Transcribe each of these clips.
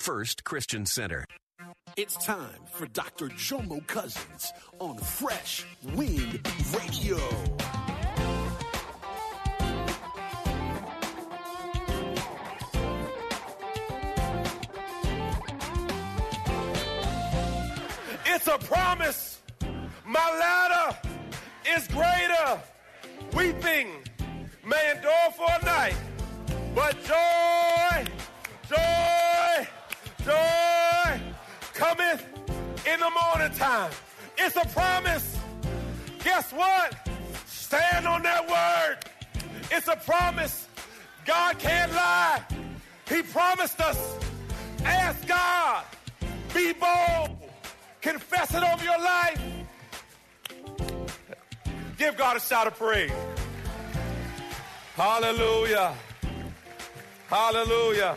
First Christian Center. It's time for Dr. Jomo Cousins on Fresh Wind Radio. It's a promise. My latter is greater. Weeping may endure for a night, but joy, joy, joy cometh in the morning time. It's a promise. Guess what? Stand on that word. It's a promise. God can't lie. He promised us. Ask God. Be bold. Confess it over your life. Give God a shout of praise. Hallelujah. Hallelujah.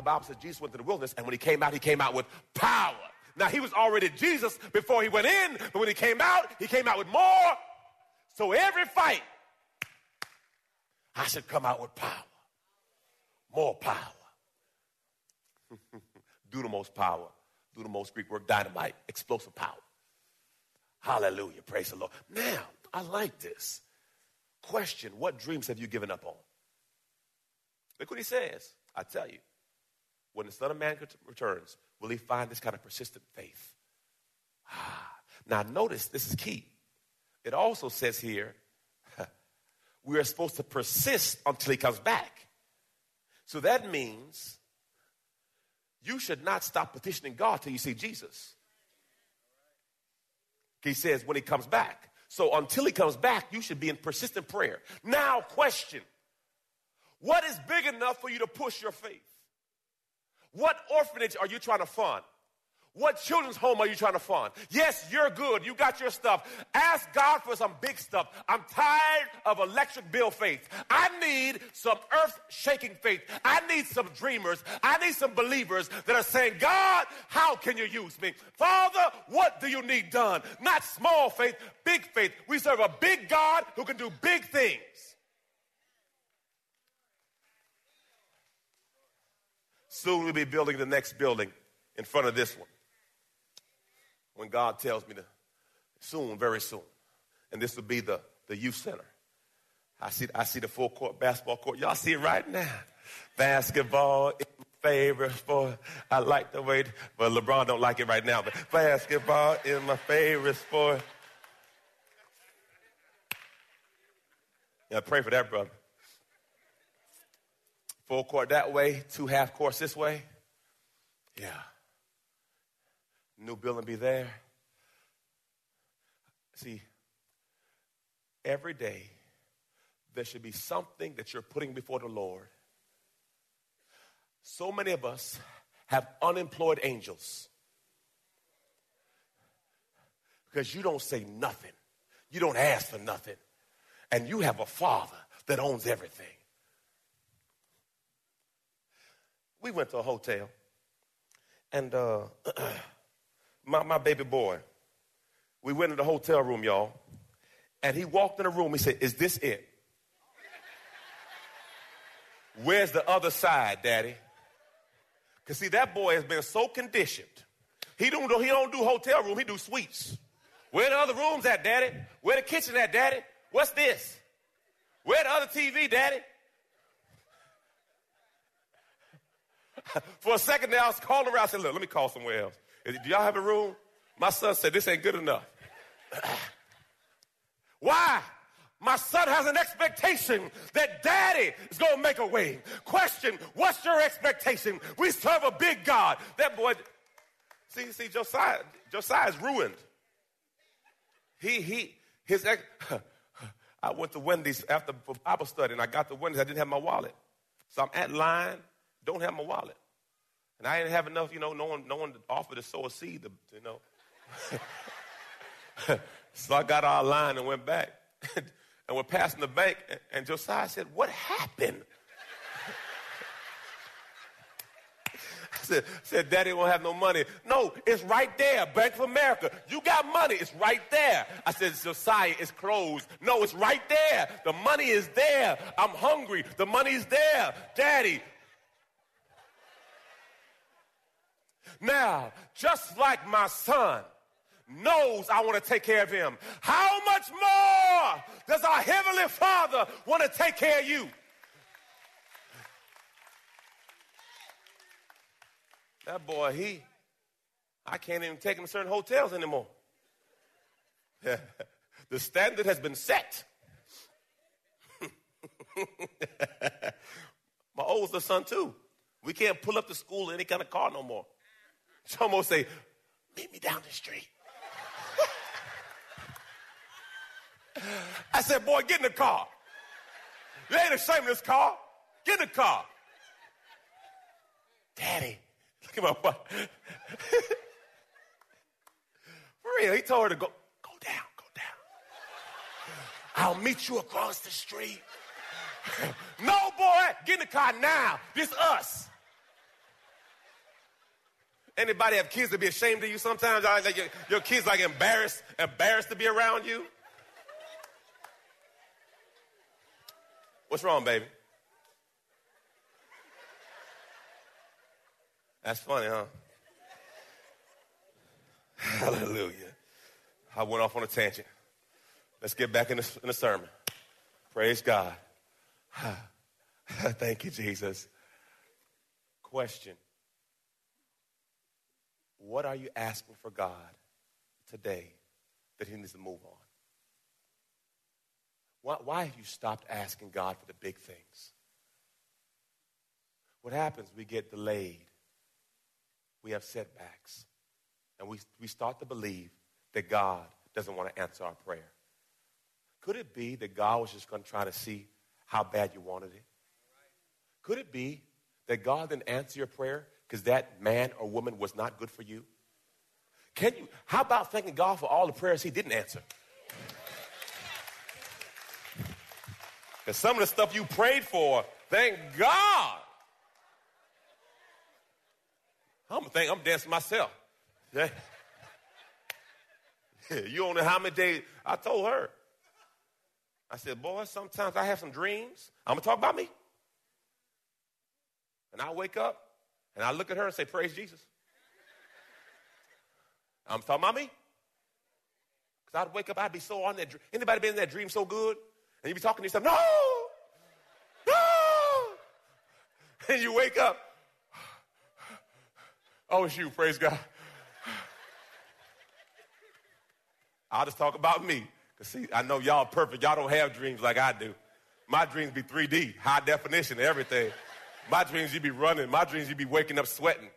The Bible says Jesus went to the wilderness, and when he came out, he came out with power. Now, he was already Jesus before he went in, but when he came out, he came out with more. So every fight, I should come out with power. More power. Dunamis power. Dunamis Greek word, dynamite, explosive power. Hallelujah. Praise the Lord. Now, I like this. Question What dreams have you given up on? Look what he says. I tell you, when the Son of Man returns, will he find this kind of persistent faith? Ah. Now, notice this is key. It also says here, we are supposed to persist until he comes back. So that means you should not stop petitioning God till you see Jesus. He says when he comes back. So until he comes back, you should be in persistent prayer. Now, question What is big enough for you to push your faith? What orphanage are you trying to fund? What children's home are you trying to fund? Yes, you're good. You got your stuff. Ask God for some big stuff. I'm tired of electric bill faith. I need some earth shaking faith. I need some dreamers. I need some believers that are saying, God, how can you use me? Father, what do you need done? Not small faith, big faith. We serve a big God who can do big things. Soon we'll be building the next building in front of this one. When God tells me to, soon, very soon. And this will be the, the youth center. I see, I see the full court basketball court. Y'all see it right now. Basketball is my favorite sport. I like the way, but LeBron don't like it right now. But basketball is my favorite sport. Yeah, pray for that, brother. Full court that way, two half courts this way. Yeah. New building be there. See, every day there should be something that you're putting before the Lord. So many of us have unemployed angels because you don't say nothing, you don't ask for nothing, and you have a father that owns everything. We went to a hotel, and uh, my, my baby boy, we went in the hotel room, y'all, and he walked in the room. He said, Is this it? Where's the other side, Daddy? Because see, that boy has been so conditioned. He don't, do, he don't do hotel room, he do suites. Where the other rooms at, Daddy? Where the kitchen at, Daddy? What's this? Where the other TV, Daddy? For a second there, I was calling around. I said, look, let me call somewhere else. Do y'all have a room? My son said, this ain't good enough. Why? My son has an expectation that daddy is going to make a way. Question, what's your expectation? We serve a big God. That boy, see, see, Josiah, Josiah's ruined. He, he, his ex, I went to Wendy's after Bible study and I got to Wendy's. I didn't have my wallet. So I'm at line, don't have my wallet. And I didn't have enough, you know, no one, no one offered to sow a seed, to, you know. so I got our line and went back. and we're passing the bank, and, Josiah said, What happened? I said, said, Daddy won't have no money. No, it's right there, Bank of America. You got money, it's right there. I said, Josiah, it's closed. No, it's right there. The money is there. I'm hungry. The money's there. Daddy. Now, just like my son knows I want to take care of him, how much more does our Heavenly Father want to take care of you? That boy, he, I can't even take him to certain hotels anymore. the standard has been set. My oldest son, too. We can't pull up to school in any kind of car no more. Someone say, meet me down the street. I said, boy, get in the car. You ain't ashamed of this car. Get in the car. Daddy, look at my wife. For real, he told her to go, go down, go down. I'll meet you across the street. no, boy, get in the car now. This us. Anybody have kids to be ashamed of you sometimes? Like your, your kids like embarrassed, embarrassed to be around you? What's wrong, baby? That's funny, huh? Hallelujah. I went off on a tangent. Let's get back in the, in the sermon. Praise God. Thank you, Jesus. Question What are you asking for God today that He needs to move on? Why, why have you stopped asking God for the big things? What happens? We get delayed, we have setbacks, and we, we start to believe that God doesn't want to answer our prayer. Could it be that God was just going to try to see how bad you wanted it? Could it be that God didn't answer your prayer because that man or woman was not good for you? Can you? How about thanking God for all the prayers He didn't answer? Because some of the stuff you prayed for, thank God. I'm think I'm dancing myself. Yeah. You don't know how many days I told her. I said, boy, sometimes I have some dreams. I'm gonna talk about me. And I wake up and I look at her and say, Praise Jesus. I'm talking about me. Because I'd wake up, I'd be so on that dream. Anybody been in that dream so good? And you be talking to yourself, no, no. And you wake up. Oh, it's you, praise God. I'll just talk about me. Because, see, I know y'all perfect. Y'all don't have dreams like I do. My dreams be 3D, high definition, everything. My dreams, you'd be running. My dreams, you'd be waking up sweating.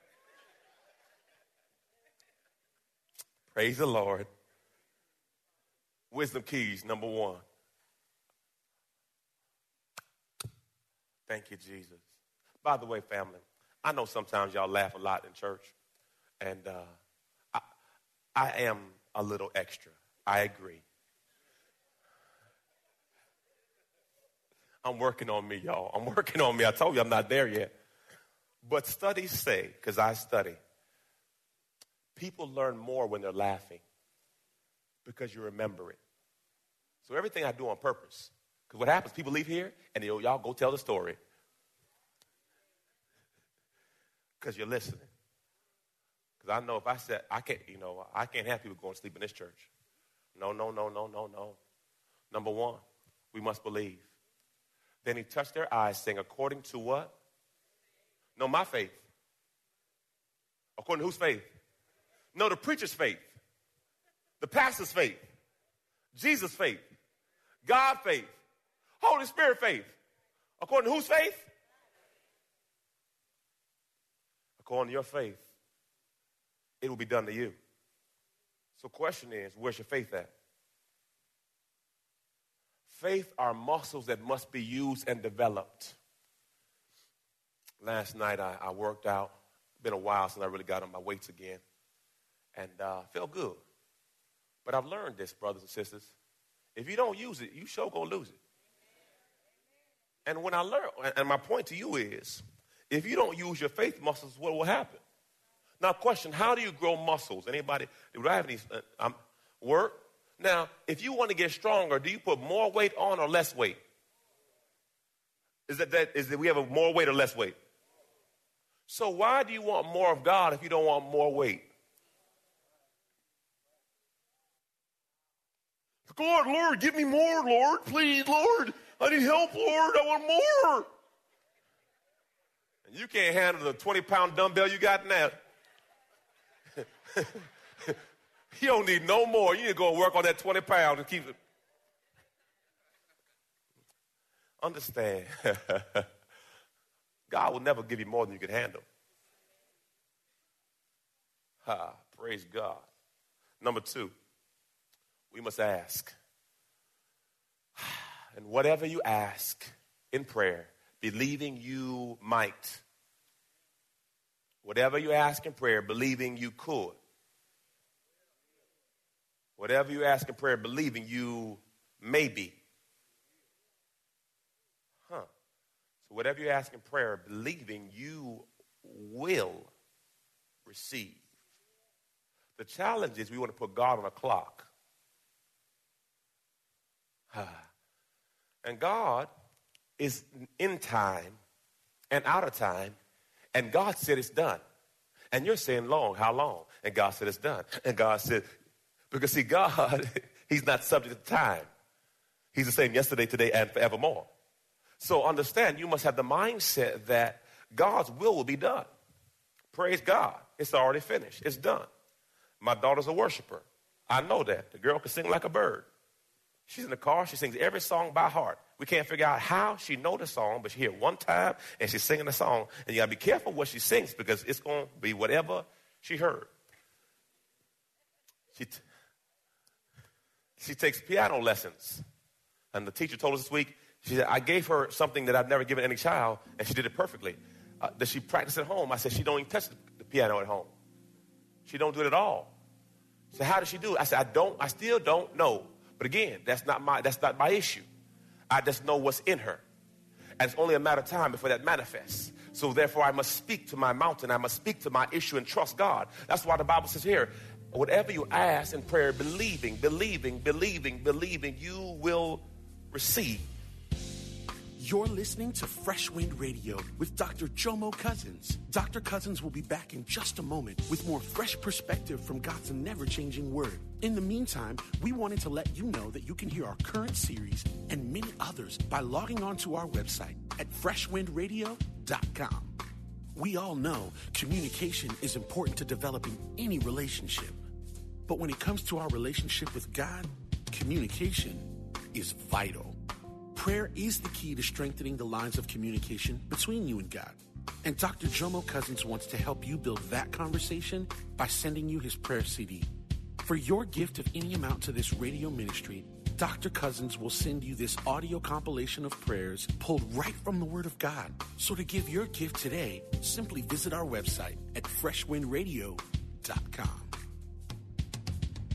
Praise the Lord. Wisdom keys, number one. Thank you, Jesus. By the way, family, I know sometimes y'all laugh a lot in church, and uh, I, I am a little extra. I agree. I'm working on me, y'all. I'm working on me. I told you I'm not there yet. But studies say, because I study, people learn more when they're laughing because you remember it. So everything I do on purpose. Because what happens, people leave here and y'all go tell the story. Because you're listening. Because I know if I said, I can't, you know, I can't have people going to sleep in this church. No, no, no, no, no, no. Number one, we must believe. Then he touched their eyes, saying, according to what? No, my faith. According to whose faith? No, the preacher's faith, the pastor's faith, Jesus' faith, God faith, Holy Spirit faith. According to whose faith? According to your faith, it will be done to you. So, question is, where's your faith at? Faith are muscles that must be used and developed. Last night I, I worked out. Been a while since I really got on my weights again, and uh, felt good. But I've learned this, brothers and sisters. If you don't use it, you sure gonna lose it. And when I learn, and my point to you is, if you don't use your faith muscles, what will happen? Now, question: How do you grow muscles? Anybody? Do I have any uh, work? Now, if you want to get stronger, do you put more weight on or less weight? Is that, that is that we have a more weight or less weight? So why do you want more of God if you don't want more weight? God, Lord, give me more, Lord, please, Lord. I need help, Lord. I want more. And you can't handle the 20 pound dumbbell you got now. you don't need no more. You need to go work on that 20 pounds and keep it. Understand. God will never give you more than you can handle. Ha, praise God. Number two, we must ask. And whatever you ask in prayer, believing you might. Whatever you ask in prayer, believing you could. Whatever you ask in prayer, believing you maybe. Huh. So whatever you ask in prayer, believing you will receive. The challenge is we want to put God on a clock. And God is in time and out of time, and God said it's done. And you're saying long, how long? And God said it's done. And God said, because see, God, He's not subject to time. He's the same yesterday, today, and forevermore. So understand, you must have the mindset that God's will will be done. Praise God. It's already finished. It's done. My daughter's a worshiper. I know that. The girl can sing like a bird. She's in the car. She sings every song by heart. We can't figure out how she know the song, but she hear one time and she's singing the song. And you gotta be careful what she sings because it's gonna be whatever she heard. She, t- she takes piano lessons. And the teacher told us this week, she said, I gave her something that I've never given any child, and she did it perfectly. Uh, she practice at home? I said, she don't even touch the piano at home. She don't do it at all. So how does she do it? I said, I don't, I still don't know. But again, that's not my that's not my issue. I just know what's in her. And it's only a matter of time before that manifests. So therefore I must speak to my mountain. I must speak to my issue and trust God. That's why the Bible says here, whatever you ask in prayer, believing, believing, believing, believing, you will receive. You're listening to Fresh Wind Radio with Dr. Jomo Cousins. Dr. Cousins will be back in just a moment with more fresh perspective from God's never changing word. In the meantime, we wanted to let you know that you can hear our current series and many others by logging on to our website at freshwindradio.com. We all know communication is important to developing any relationship. But when it comes to our relationship with God, communication is vital. Prayer is the key to strengthening the lines of communication between you and God. And Dr. Jomo Cousins wants to help you build that conversation by sending you his prayer CD. For your gift of any amount to this radio ministry, Dr. Cousins will send you this audio compilation of prayers pulled right from the Word of God. So to give your gift today, simply visit our website at freshwindradio.com.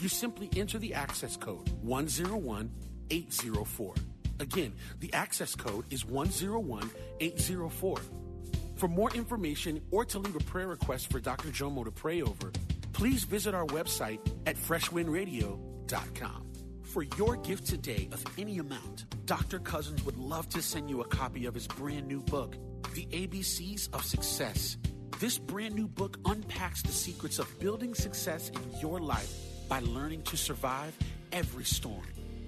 You simply enter the access code 101804. Again, the access code is 101804. For more information or to leave a prayer request for Dr. Jomo to pray over, please visit our website at freshwindradio.com. For your gift today of any amount, Dr. Cousins would love to send you a copy of his brand new book, The ABCs of Success. This brand new book unpacks the secrets of building success in your life by learning to survive every storm.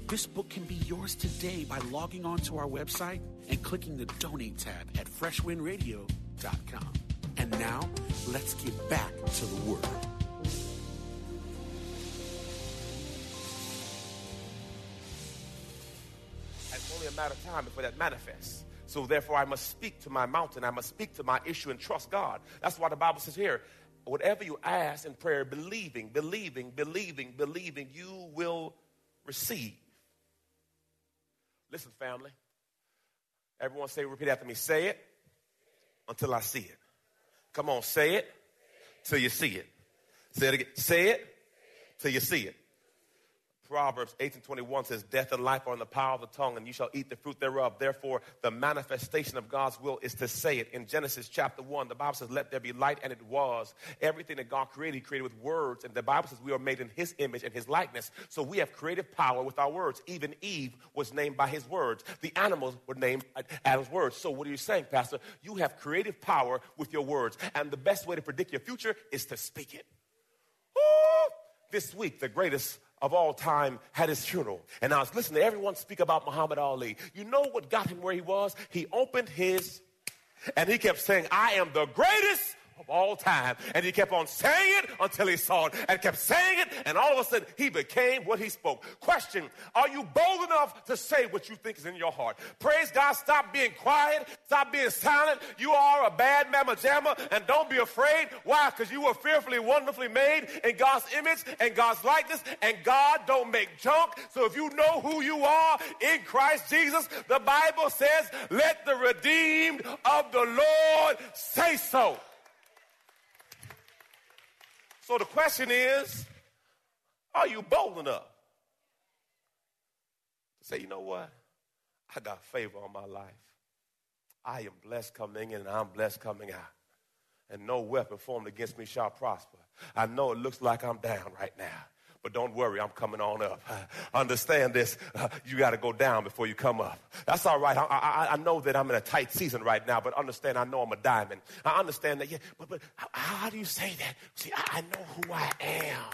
This book can be yours today by logging on to our website and clicking the donate tab at freshwindradio.com. And now, let's get back to the word. It's only a matter of time before that manifests. So therefore, I must speak to my mountain. I must speak to my issue and trust God. That's why the Bible says here, whatever you ask in prayer, believing, believing, believing, believing, you will receive. Listen, family. Everyone say, repeat after me. Say it until I see it. Come on, say it till you see it. Say it again. Say it till you see it. Proverbs 8 and 21 says, Death and life are in the power of the tongue, and you shall eat the fruit thereof. Therefore, the manifestation of God's will is to say it. In Genesis chapter 1, the Bible says, Let there be light, and it was. Everything that God created, He created with words. And the Bible says we are made in His image and His likeness. So we have creative power with our words. Even Eve was named by His words. The animals were named by Adam's words. So what are you saying, Pastor? You have creative power with your words. And the best way to predict your future is to speak it. Woo! This week, the greatest of all time had his funeral. And I was listening to everyone speak about Muhammad Ali. You know what got him where he was? He opened his, and he kept saying, I am the greatest of all time. And he kept on saying it until he saw it and kept saying it. And all of a sudden, he became what he spoke. Question Are you bold enough to say what you think is in your heart? Praise God. Stop being quiet. Stop being silent. You are a bad mamma jamma. And don't be afraid. Why? Because you were fearfully, wonderfully made in God's image and God's likeness. And God don't make junk. So if you know who you are in Christ Jesus, the Bible says, Let the redeemed of the Lord say so. So the question is, are you bold enough to say, you know what? I got favor on my life. I am blessed coming in and I'm blessed coming out. And no weapon formed against me shall prosper. I know it looks like I'm down right now. But don't worry, I'm coming on up. understand this. Uh, you got to go down before you come up. That's all right. I, I, I, know that I'm in a tight season right now, but understand I know I'm a diamond. I understand that, yeah, but, but how, how do you say that? See, I, I know who I am.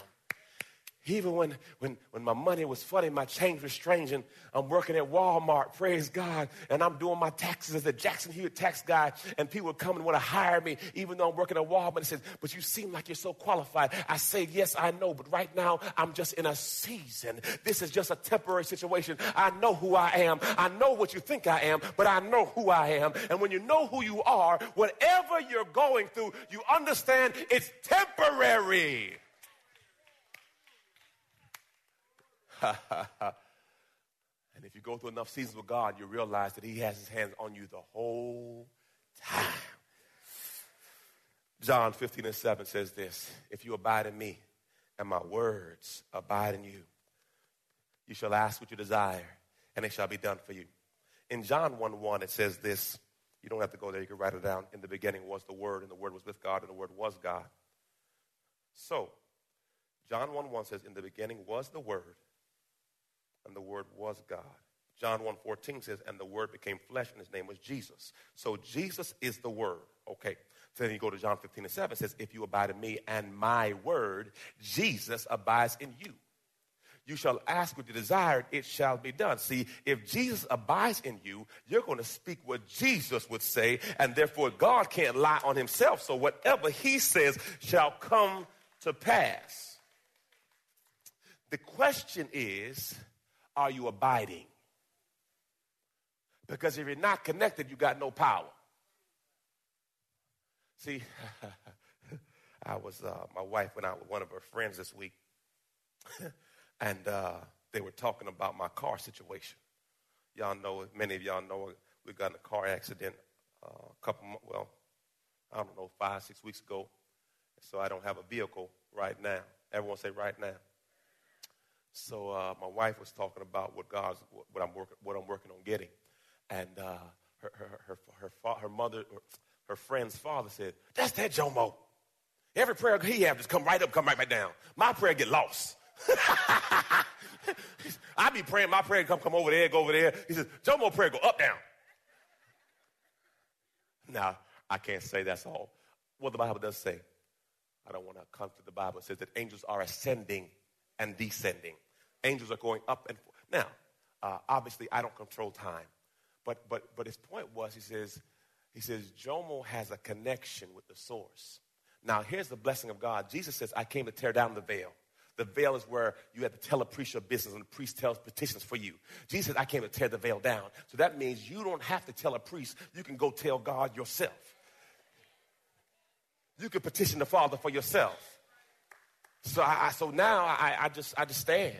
Even when, when, when my money was funny, my change was strange, and I'm working at Walmart, praise God, and I'm doing my taxes as a Jackson Hewitt tax guy, and people come and want to hire me, even though I'm working at Walmart. And says, but you seem like you're so qualified. I say, yes, I know, but right now I'm just in a season. This is just a temporary situation. I know who I am. I know what you think I am, but I know who I am. And when you know who you are, whatever you're going through, you understand it's temporary. and if you go through enough seasons with God, you realize that He has His hands on you the whole time. John 15 and 7 says this If you abide in me and my words abide in you, you shall ask what you desire, and it shall be done for you. In John 1 1, it says this. You don't have to go there, you can write it down. In the beginning was the Word, and the Word was with God, and the Word was God. So, John 1 1 says, In the beginning was the Word, and the word was God. John 1:14 says, and the word became flesh, and his name was Jesus. So Jesus is the word. Okay. So then you go to John 15 and 7, says, If you abide in me and my word, Jesus abides in you. You shall ask what you desire, it shall be done. See, if Jesus abides in you, you're going to speak what Jesus would say, and therefore God can't lie on himself. So whatever he says shall come to pass. The question is, are you abiding? Because if you're not connected, you got no power. See, I was, uh, my wife went out with one of her friends this week, and uh, they were talking about my car situation. Y'all know, many of y'all know, we got in a car accident uh, a couple, well, I don't know, five, six weeks ago. So I don't have a vehicle right now. Everyone say right now. So uh, my wife was talking about what God's, what I'm working, what I'm working on getting, and uh, her, her, her, her, her, mother, her friend's father said, "That's that Jomo." Every prayer he have just come right up, come right back down. My prayer get lost. I be praying, my prayer come, come over there, go over there. He says, Jomo prayer go up, down. Now, I can't say that's all. What the Bible does say. I don't want to come to the Bible. It says that angels are ascending and descending. Angels are going up and forth. Now, uh, obviously, I don't control time, but but but his point was, he says, he says Jomo has a connection with the source. Now, here's the blessing of God. Jesus says, "I came to tear down the veil." The veil is where you have to tell a priest your business, and the priest tells petitions for you. Jesus says, "I came to tear the veil down." So that means you don't have to tell a priest. You can go tell God yourself. You can petition the Father for yourself. So I, so now I, I just I just stand.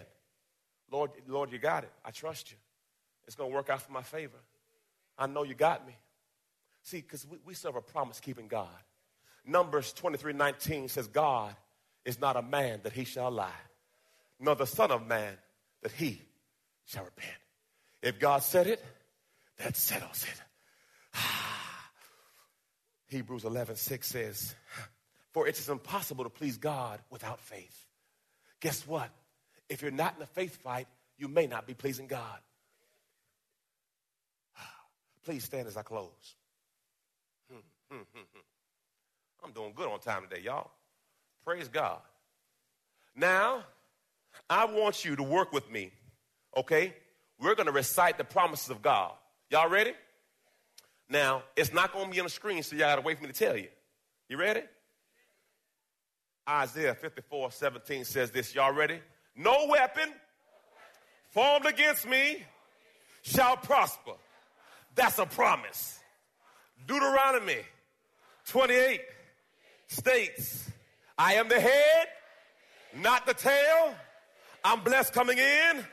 Lord, Lord, you got it. I trust you. It's gonna work out for my favor. I know you got me. See, because we, we serve a promise keeping God. Numbers 23 19 says, God is not a man that he shall lie, nor the Son of Man that he shall repent. If God said it, that settles it. Hebrews 11 6 says, For it is impossible to please God without faith. Guess what? If you're not in a faith fight, you may not be pleasing God. Please stand as I close. Hmm, hmm, hmm. I'm doing good on time today, y'all. Praise God. Now, I want you to work with me, okay? We're going to recite the promises of God. Y'all ready? Now, it's not going to be on the screen, so y'all got to wait for me to tell you. You ready? Isaiah 54 17 says this. Y'all ready? No weapon formed against me shall prosper. That's a promise. Deuteronomy 28 states, I am the head, not the tail. I'm blessed coming in.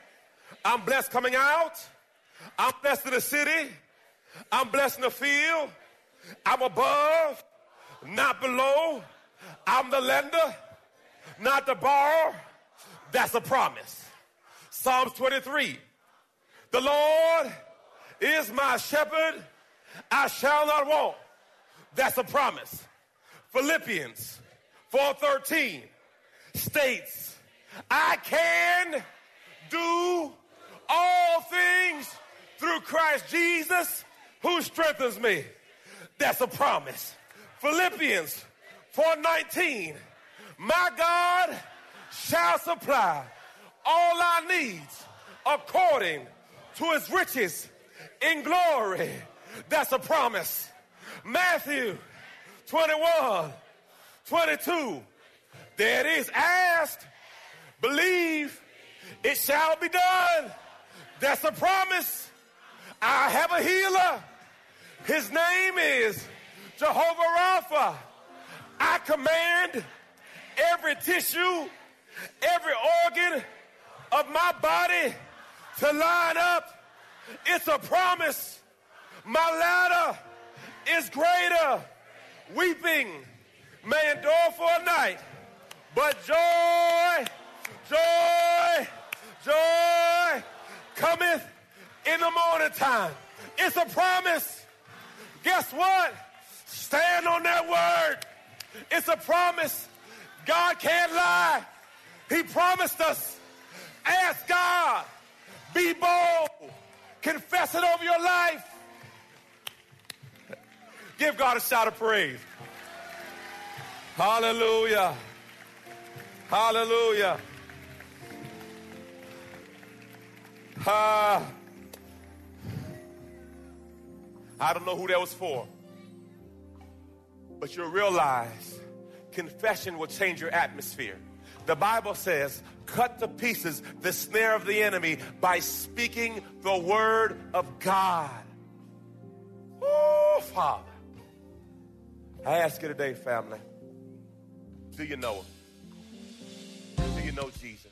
I'm blessed coming out. I'm blessed in the city. I'm blessed in the field. I'm above, not below. I'm the lender, not the borrower. That's a promise. Psalms 23. The Lord is my shepherd. I shall not want. That's a promise. Philippians 4:13 states, I can do all things through Christ Jesus who strengthens me. That's a promise. Philippians 4:19 My God shall supply all our needs according to his riches in glory. That's a promise. Matthew 21, 22. There it is. Asked, believe, it shall be done. That's a promise. I have a healer. His name is Jehovah Rapha. I command every tissue, every organ of my body to line up. It's a promise. My latter is greater. Weeping may endure for a night, but joy, joy, joy cometh in the morning time. It's a promise. Guess what? Stand on that word. It's a promise. God can't lie. He promised us. Ask God. Be bold. Confess it over your life. Give God a shout of praise. Hallelujah. Hallelujah. Ah. I don't know who that was for, but you'll realize confession will change your atmosphere. The Bible says, cut to pieces the snare of the enemy by speaking the word of God. Oh, Father. I ask you today, family, do you know him? Do you know Jesus?